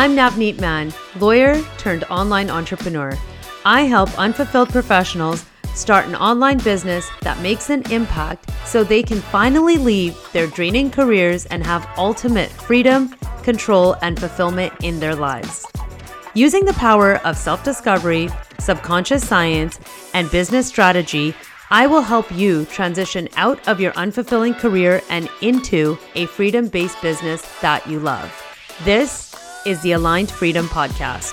I'm Navneet Mann, lawyer turned online entrepreneur. I help unfulfilled professionals start an online business that makes an impact so they can finally leave their draining careers and have ultimate freedom, control, and fulfillment in their lives. Using the power of self discovery, subconscious science, and business strategy, I will help you transition out of your unfulfilling career and into a freedom based business that you love. This is the Aligned Freedom Podcast.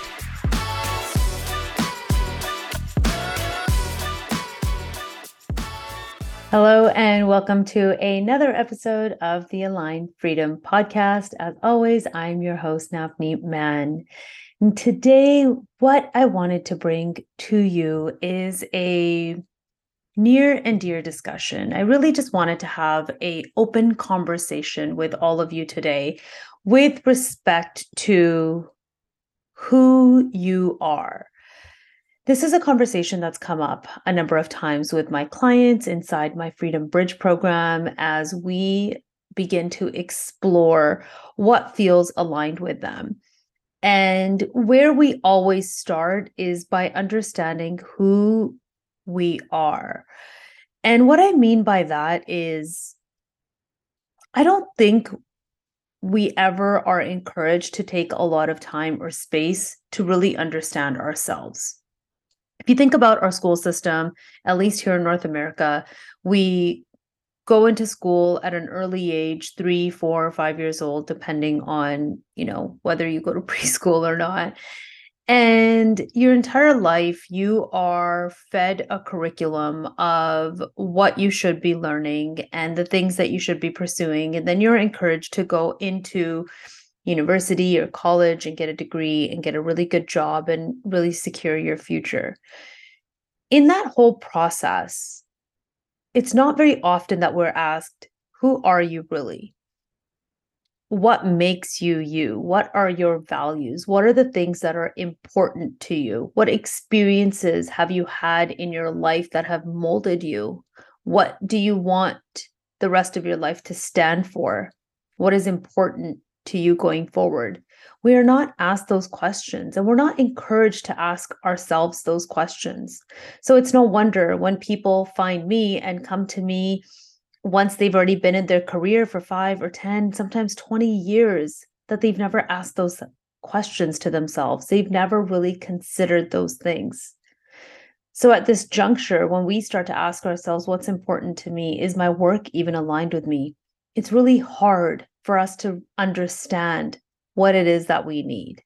Hello, and welcome to another episode of the Aligned Freedom Podcast. As always, I'm your host, Navneet Mann. And today, what I wanted to bring to you is a near and dear discussion. I really just wanted to have a open conversation with all of you today with respect to who you are. This is a conversation that's come up a number of times with my clients inside my Freedom Bridge program as we begin to explore what feels aligned with them. And where we always start is by understanding who we are. And what I mean by that is, I don't think we ever are encouraged to take a lot of time or space to really understand ourselves. If you think about our school system, at least here in North America, we go into school at an early age three four or five years old depending on you know whether you go to preschool or not and your entire life you are fed a curriculum of what you should be learning and the things that you should be pursuing and then you're encouraged to go into university or college and get a degree and get a really good job and really secure your future in that whole process it's not very often that we're asked, Who are you really? What makes you you? What are your values? What are the things that are important to you? What experiences have you had in your life that have molded you? What do you want the rest of your life to stand for? What is important to you going forward? we are not asked those questions and we're not encouraged to ask ourselves those questions. So it's no wonder when people find me and come to me once they've already been in their career for five or 10, sometimes 20 years, that they've never asked those questions to themselves. They've never really considered those things. So at this juncture, when we start to ask ourselves, what's important to me? Is my work even aligned with me? It's really hard for us to understand what it is that we need.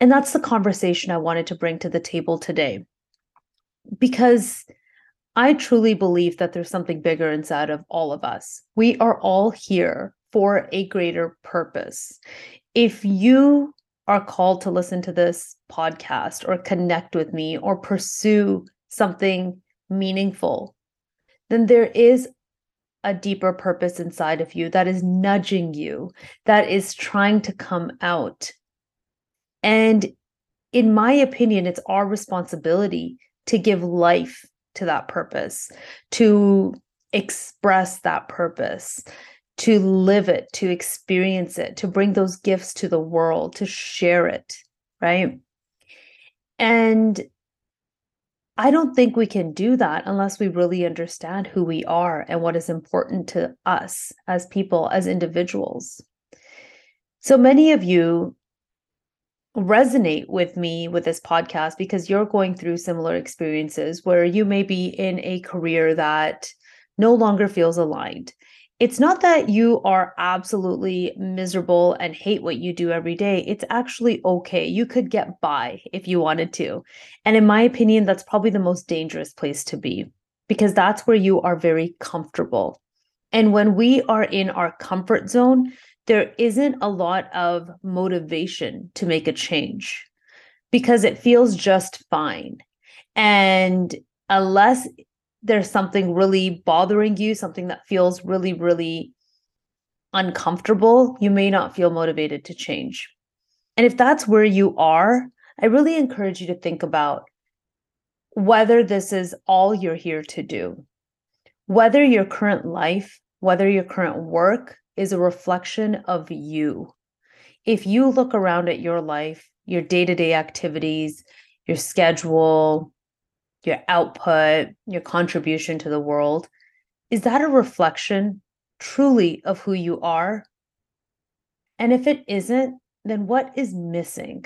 And that's the conversation I wanted to bring to the table today. Because I truly believe that there's something bigger inside of all of us. We are all here for a greater purpose. If you are called to listen to this podcast or connect with me or pursue something meaningful, then there is a deeper purpose inside of you that is nudging you, that is trying to come out. And in my opinion, it's our responsibility to give life to that purpose, to express that purpose, to live it, to experience it, to bring those gifts to the world, to share it, right? And I don't think we can do that unless we really understand who we are and what is important to us as people, as individuals. So many of you resonate with me with this podcast because you're going through similar experiences where you may be in a career that no longer feels aligned it's not that you are absolutely miserable and hate what you do every day. It's actually okay. You could get by if you wanted to. And in my opinion, that's probably the most dangerous place to be because that's where you are very comfortable. And when we are in our comfort zone, there isn't a lot of motivation to make a change because it feels just fine. And unless there's something really bothering you, something that feels really, really uncomfortable, you may not feel motivated to change. And if that's where you are, I really encourage you to think about whether this is all you're here to do, whether your current life, whether your current work is a reflection of you. if you look around at your life, your day to day activities, your schedule, your output, your contribution to the world, is that a reflection truly of who you are? And if it isn't, then what is missing?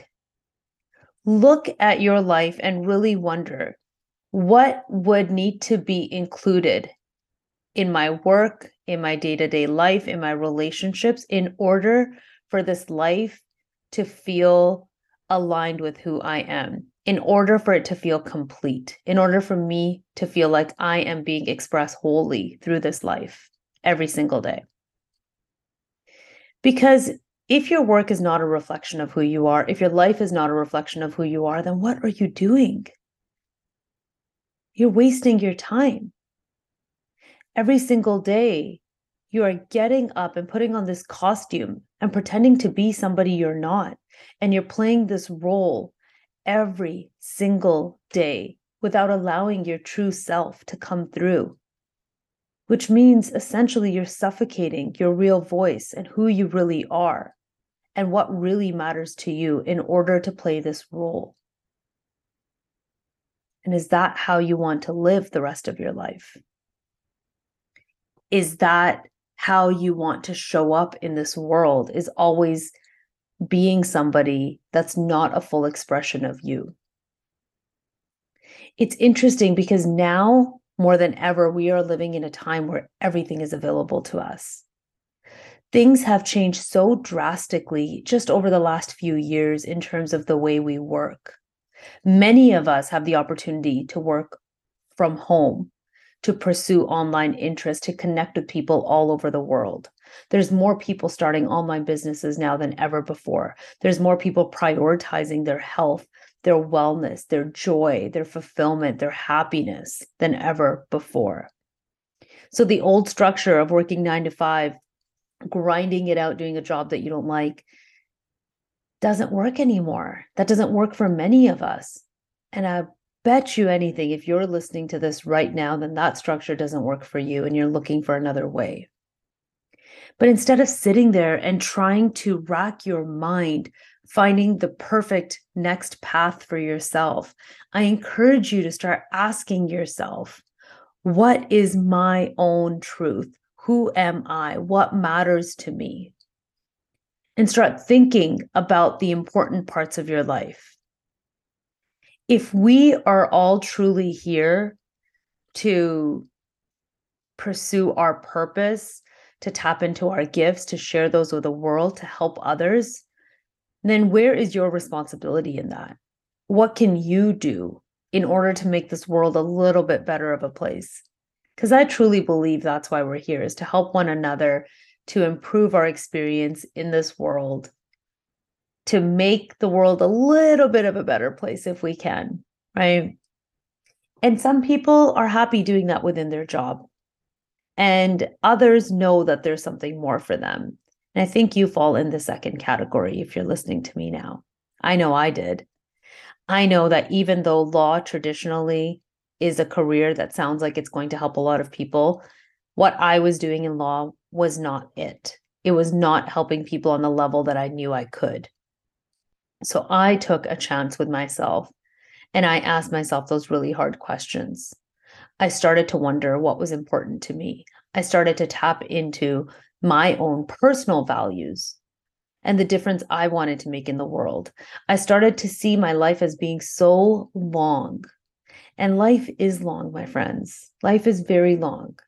Look at your life and really wonder what would need to be included in my work, in my day to day life, in my relationships, in order for this life to feel aligned with who I am, in order for it to feel complete, in order for me to feel like I am being expressed wholly through this life every single day. Because if your work is not a reflection of who you are, if your life is not a reflection of who you are, then what are you doing? You're wasting your time. Every single day, you are getting up and putting on this costume and pretending to be somebody you're not. And you're playing this role every single day without allowing your true self to come through, which means essentially you're suffocating your real voice and who you really are and what really matters to you in order to play this role. And is that how you want to live the rest of your life? Is that how you want to show up in this world? Is always being somebody that's not a full expression of you. It's interesting because now more than ever, we are living in a time where everything is available to us. Things have changed so drastically just over the last few years in terms of the way we work. Many of us have the opportunity to work from home, to pursue online interest, to connect with people all over the world. There's more people starting online businesses now than ever before. There's more people prioritizing their health, their wellness, their joy, their fulfillment, their happiness than ever before. So the old structure of working nine to five, grinding it out, doing a job that you don't like, doesn't work anymore. That doesn't work for many of us. And I bet you anything, if you're listening to this right now, then that structure doesn't work for you and you're looking for another way. But instead of sitting there and trying to rack your mind, finding the perfect next path for yourself, I encourage you to start asking yourself, what is my own truth? Who am I? What matters to me? And start thinking about the important parts of your life. If we are all truly here to pursue our purpose to tap into our gifts, to share those with the world, to help others, then where is your responsibility in that? What can you do in order to make this world a little bit better of a place? Because I truly believe that's why we're here is to help one another to improve our experience in this world, to make the world a little bit of a better place if we can, right? And some people are happy doing that within their job and others know that there's something more for them. And I think you fall in the second category if you're listening to me now. I know I did. I know that even though law traditionally is a career that sounds like it's going to help a lot of people, what I was doing in law was not it. It was not helping people on the level that I knew I could. So I took a chance with myself and I asked myself those really hard questions. I started to wonder what was important to me. I started to tap into my own personal values and the difference I wanted to make in the world. I started to see my life as being so long. And life is long, my friends. Life is very long.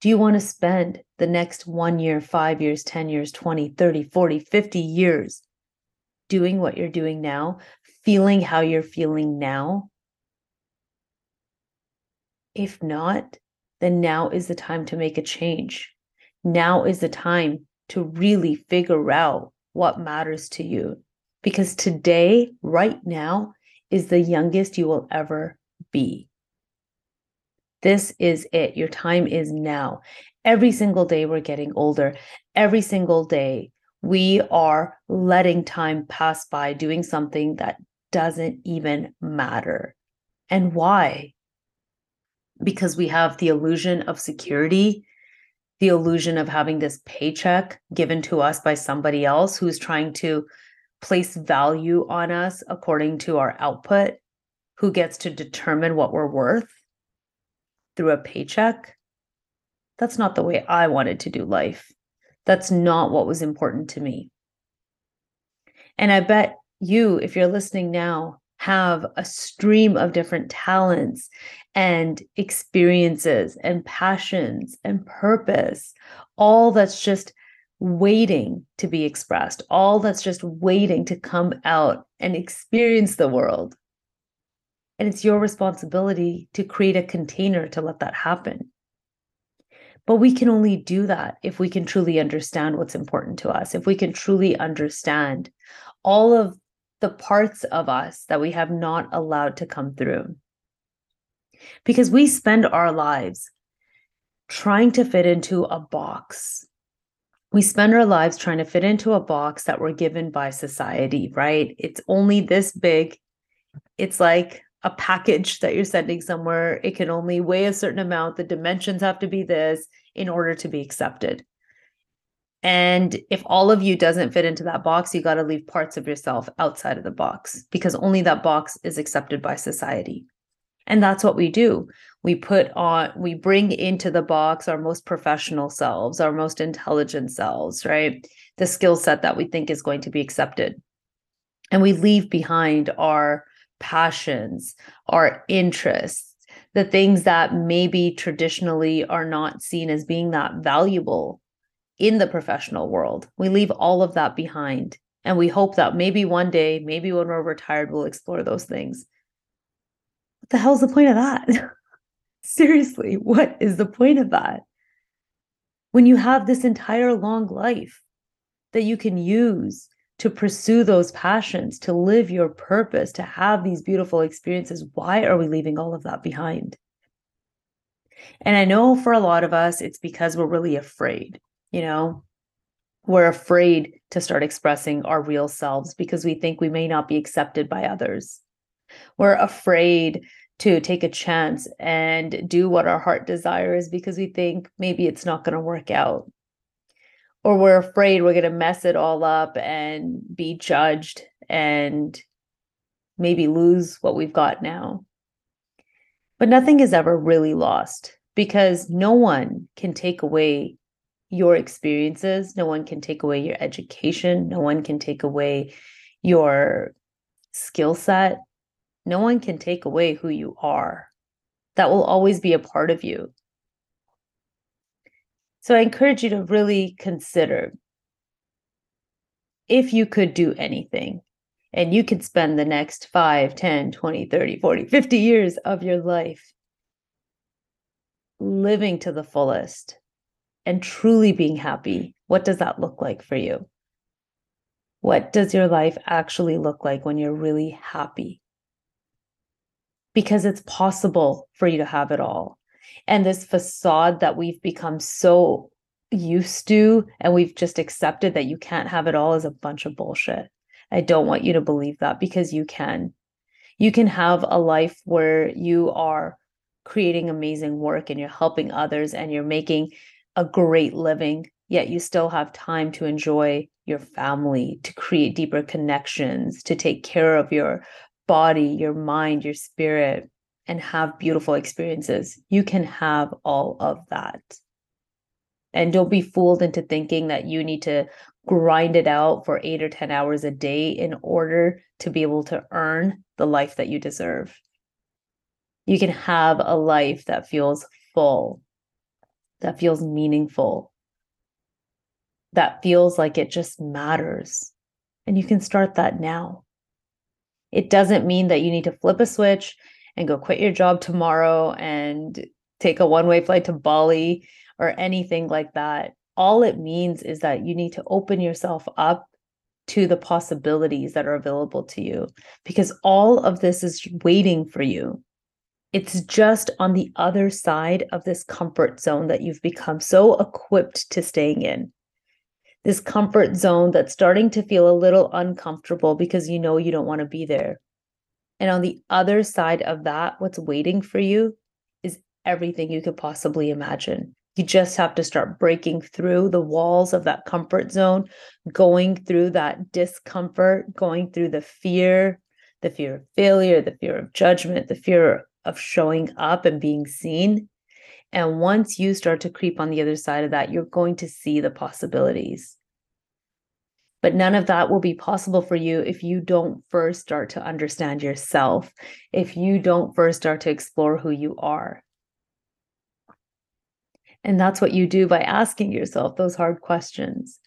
Do you want to spend the next one year, five years, 10 years, 20, 30, 40, 50 years doing what you're doing now, feeling how you're feeling now? If not, then now is the time to make a change. Now is the time to really figure out what matters to you. Because today, right now, is the youngest you will ever be. This is it. Your time is now. Every single day, we're getting older. Every single day, we are letting time pass by doing something that doesn't even matter. And why? because we have the illusion of security the illusion of having this paycheck given to us by somebody else who's trying to place value on us according to our output, who gets to determine what we're worth through a paycheck. That's not the way I wanted to do life. That's not what was important to me. And I bet you, if you're listening now, have a stream of different talents and experiences and passions and purpose, all that's just waiting to be expressed, all that's just waiting to come out and experience the world. And it's your responsibility to create a container to let that happen. But we can only do that if we can truly understand what's important to us, if we can truly understand all of the parts of us that we have not allowed to come through. Because we spend our lives trying to fit into a box. We spend our lives trying to fit into a box that we're given by society, right? It's only this big. It's like a package that you're sending somewhere. It can only weigh a certain amount. The dimensions have to be this in order to be accepted. And if all of you doesn't fit into that box, you got to leave parts of yourself outside of the box because only that box is accepted by society. And that's what we do. We put on, we bring into the box our most professional selves, our most intelligent selves, right? The skill set that we think is going to be accepted. And we leave behind our passions, our interests, the things that maybe traditionally are not seen as being that valuable in the professional world. We leave all of that behind. And we hope that maybe one day, maybe when we're retired, we'll explore those things. What the hell's the point of that? Seriously, what is the point of that? When you have this entire long life that you can use to pursue those passions, to live your purpose, to have these beautiful experiences, why are we leaving all of that behind? And I know for a lot of us, it's because we're really afraid you know? We're afraid to start expressing our real selves because we think we may not be accepted by others. We're afraid to take a chance and do what our heart desires because we think maybe it's not going to work out or we're afraid we're going to mess it all up and be judged and maybe lose what we've got now but nothing is ever really lost because no one can take away your experiences. No one can take away your education. No one can take away your skill set. No one can take away who you are. That will always be a part of you. So I encourage you to really consider if you could do anything and you could spend the next 5, 10, 20, 30, 40, 50 years of your life living to the fullest, and truly being happy, what does that look like for you? What does your life actually look like when you're really happy? Because it's possible for you to have it all. And this facade that we've become so used to and we've just accepted that you can't have it all is a bunch of bullshit. I don't want you to believe that because you can. You can have a life where you are creating amazing work and you're helping others and you're making a great living, yet you still have time to enjoy your family, to create deeper connections, to take care of your body, your mind, your spirit, and have beautiful experiences. You can have all of that. And don't be fooled into thinking that you need to grind it out for eight or 10 hours a day in order to be able to earn the life that you deserve. You can have a life that feels full, that feels meaningful, that feels like it just matters. And you can start that now. It doesn't mean that you need to flip a switch and go quit your job tomorrow and take a one way flight to Bali or anything like that. All it means is that you need to open yourself up to the possibilities that are available to you because all of this is waiting for you. It's just on the other side of this comfort zone that you've become so equipped to staying in. This comfort zone that's starting to feel a little uncomfortable because you know you don't want to be there. And on the other side of that, what's waiting for you is everything you could possibly imagine. You just have to start breaking through the walls of that comfort zone, going through that discomfort, going through the fear, the fear of failure, the fear of judgment, the fear of showing up and being seen. And once you start to creep on the other side of that, you're going to see the possibilities. But none of that will be possible for you if you don't first start to understand yourself, if you don't first start to explore who you are. And that's what you do by asking yourself those hard questions.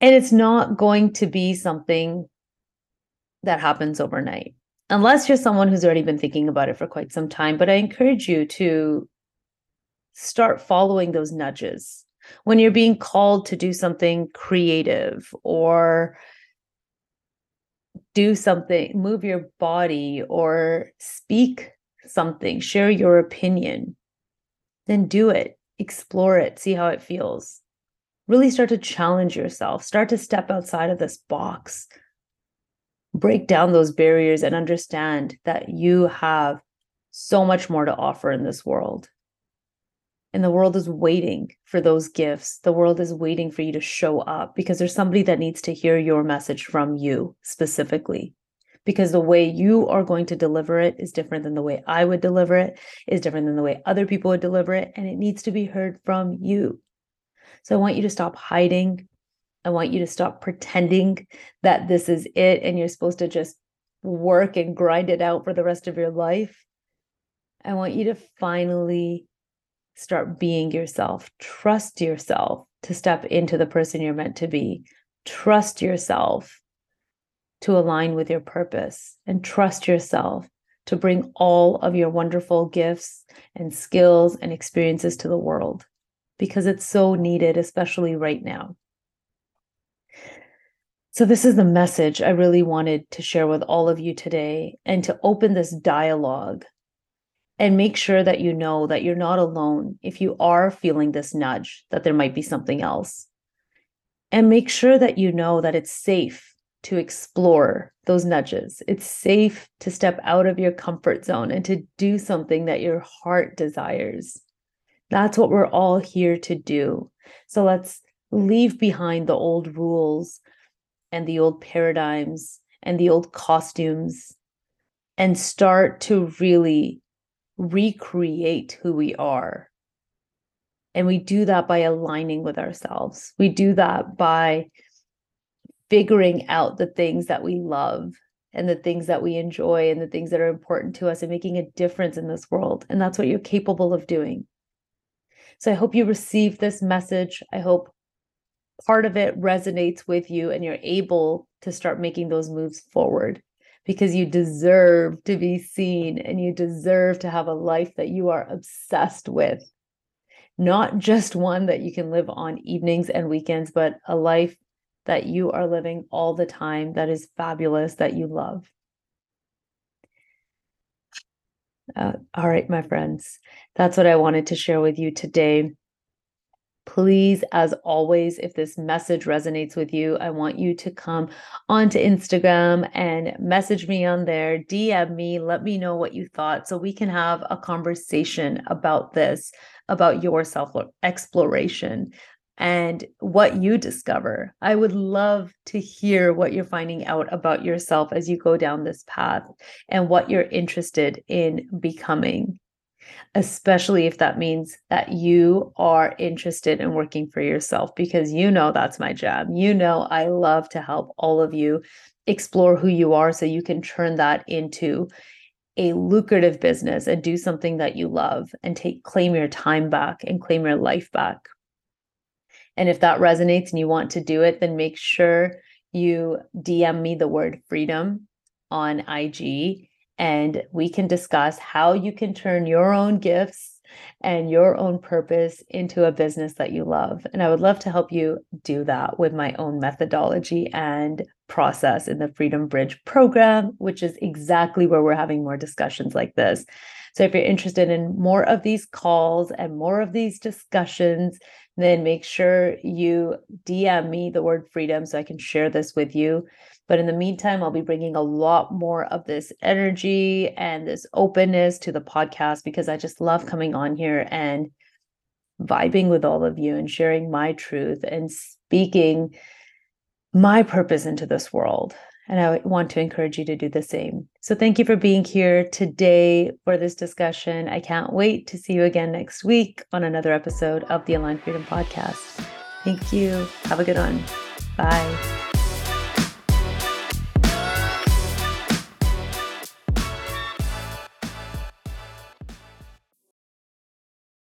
And it's not going to be something that happens overnight, unless you're someone who's already been thinking about it for quite some time. But I encourage you to start following those nudges when you're being called to do something creative or do something, move your body or speak something, share your opinion then do it, explore it, see how it feels. Really start to challenge yourself, start to step outside of this box, break down those barriers, and understand that you have so much more to offer in this world. And the world is waiting for those gifts. The world is waiting for you to show up because there's somebody that needs to hear your message from you specifically because the way you are going to deliver it is different than the way I would deliver it, is different than the way other people would deliver it, and it needs to be heard from you. So I want you to stop hiding. I want you to stop pretending that this is it and you're supposed to just work and grind it out for the rest of your life. I want you to finally start being yourself. Trust yourself to step into the person you're meant to be. Trust yourself to align with your purpose and trust yourself to bring all of your wonderful gifts and skills and experiences to the world because it's so needed, especially right now. So, this is the message I really wanted to share with all of you today and to open this dialogue and make sure that you know that you're not alone if you are feeling this nudge, that there might be something else. And make sure that you know that it's safe to explore those nudges. It's safe to step out of your comfort zone and to do something that your heart desires. That's what we're all here to do. So let's leave behind the old rules and the old paradigms and the old costumes and start to really recreate who we are. And we do that by aligning with ourselves. We do that by figuring out the things that we love and the things that we enjoy and the things that are important to us and making a difference in this world. And that's what you're capable of doing. So I hope you receive this message. I hope part of it resonates with you and you're able to start making those moves forward because you deserve to be seen and you deserve to have a life that you are obsessed with. Not just one that you can live on evenings and weekends, but a life that you are living all the time that is fabulous, that you love. Uh, all right, my friends, that's what I wanted to share with you today. Please, as always, if this message resonates with you, I want you to come onto Instagram and message me on there, DM me, let me know what you thought so we can have a conversation about this, about your self exploration and what you discover. I would love to hear what you're finding out about yourself as you go down this path and what you're interested in becoming, especially if that means that you are interested in working for yourself, because you know that's my job. You know, I love to help all of you explore who you are so you can turn that into a lucrative business and do something that you love and take claim your time back and claim your life back and if that resonates and you want to do it, then make sure you DM me the word freedom on IG and we can discuss how you can turn your own gifts and your own purpose into a business that you love. And I would love to help you do that with my own methodology and process in the Freedom Bridge program, which is exactly where we're having more discussions like this. So if you're interested in more of these calls and more of these discussions, then make sure you DM me the word freedom so I can share this with you. But in the meantime, I'll be bringing a lot more of this energy and this openness to the podcast because I just love coming on here and vibing with all of you and sharing my truth and speaking my purpose into this world. And I want to encourage you to do the same. So, thank you for being here today for this discussion. I can't wait to see you again next week on another episode of the Aligned Freedom Podcast. Thank you. Have a good one. Bye.